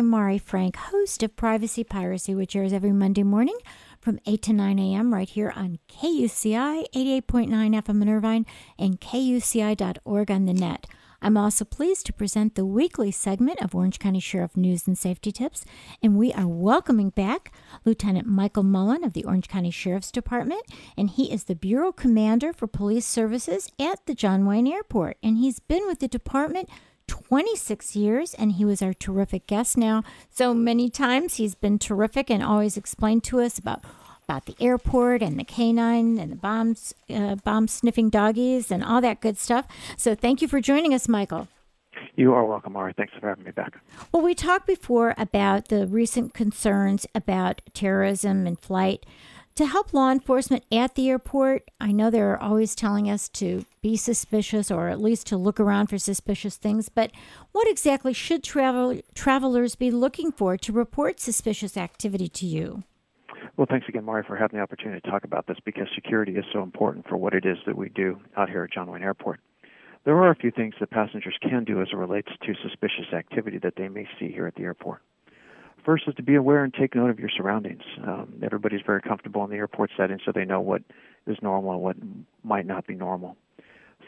I'm Mari Frank, host of Privacy Piracy, which airs every Monday morning from 8 to 9 a.m. right here on KUCI 88.9 FM in Irvine and KUCI.org on the net. I'm also pleased to present the weekly segment of Orange County Sheriff News and Safety Tips, and we are welcoming back Lieutenant Michael Mullen of the Orange County Sheriff's Department, and he is the Bureau Commander for Police Services at the John Wayne Airport, and he's been with the department 26 years, and he was our terrific guest now. So many times he's been terrific and always explained to us about about the airport and the canine and the bombs, uh, bomb sniffing doggies and all that good stuff. So thank you for joining us, Michael. You are welcome, Ari. Thanks for having me back. Well, we talked before about the recent concerns about terrorism and flight. To help law enforcement at the airport, I know they're always telling us to be suspicious or at least to look around for suspicious things, but what exactly should travel, travelers be looking for to report suspicious activity to you? Well, thanks again, Mari, for having the opportunity to talk about this because security is so important for what it is that we do out here at John Wayne Airport. There are a few things that passengers can do as it relates to suspicious activity that they may see here at the airport. First is to be aware and take note of your surroundings. Um, everybody's very comfortable in the airport setting, so they know what is normal and what might not be normal.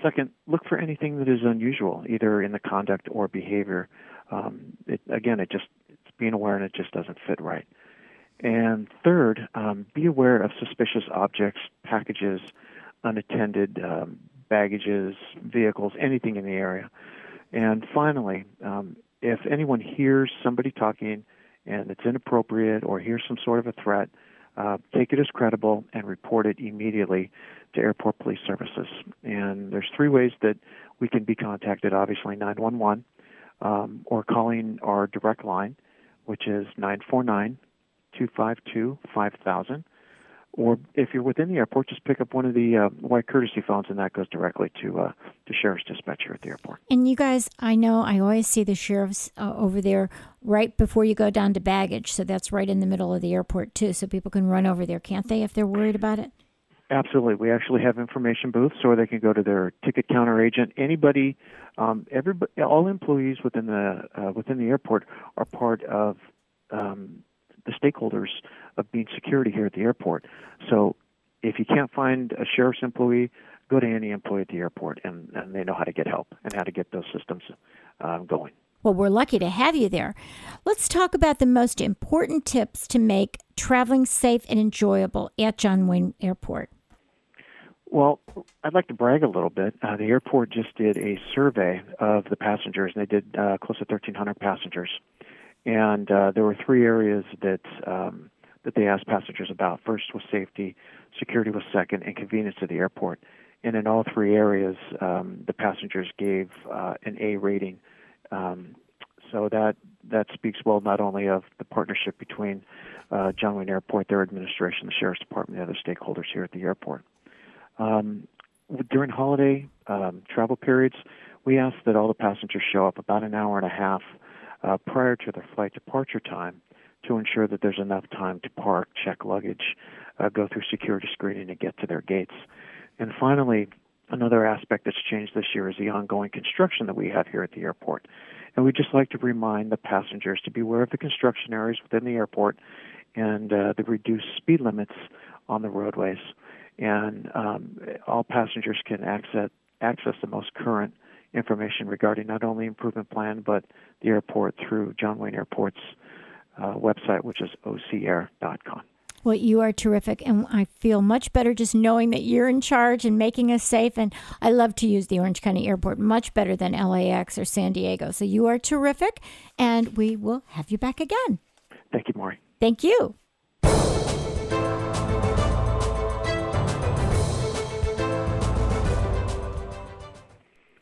Second, look for anything that is unusual, either in the conduct or behavior. Um, it, again, it just it's being aware and it just doesn't fit right. And third, um, be aware of suspicious objects, packages, unattended um, baggages, vehicles, anything in the area. And finally, um, if anyone hears somebody talking and it's inappropriate or hears some sort of a threat, uh, take it as credible and report it immediately to Airport Police Services. And there's three ways that we can be contacted obviously 911 um, or calling our direct line, which is 949 252 5000. Or if you're within the airport, just pick up one of the uh, white courtesy phones, and that goes directly to uh, to sheriff's dispatch here at the airport. And you guys, I know I always see the sheriffs uh, over there right before you go down to baggage, so that's right in the middle of the airport too, so people can run over there, can't they, if they're worried about it? Absolutely. We actually have information booths, or they can go to their ticket counter agent. Anybody, um, everybody, all employees within the uh, within the airport are part of um, the stakeholders of being security here at the airport. So if you can't find a sheriff's employee, go to any employee at the airport, and, and they know how to get help and how to get those systems um, going. Well, we're lucky to have you there. Let's talk about the most important tips to make traveling safe and enjoyable at John Wayne Airport. Well, I'd like to brag a little bit. Uh, the airport just did a survey of the passengers, and they did uh, close to 1,300 passengers and uh, there were three areas that um, that they asked passengers about. First was safety, security was second, and convenience to the airport. And in all three areas, um, the passengers gave uh, an A rating. Um, so that that speaks well not only of the partnership between uh, John Wayne Airport, their administration, the sheriff's department, the other stakeholders here at the airport. Um, during holiday um, travel periods, we ask that all the passengers show up about an hour and a half uh, prior to their flight departure time to ensure that there's enough time to park, check luggage, uh, go through security screening, and get to their gates. And finally, another aspect that's changed this year is the ongoing construction that we have here at the airport. And we'd just like to remind the passengers to be aware of the construction areas within the airport and uh, the reduced speed limits on the roadways. And um, all passengers can access, access the most current information regarding not only improvement plan but the airport through John Wayne Airport's uh, website, which is ocair.com. Well, you are terrific, and I feel much better just knowing that you're in charge and making us safe. And I love to use the Orange County Airport much better than LAX or San Diego. So you are terrific, and we will have you back again. Thank you, Maury. Thank you.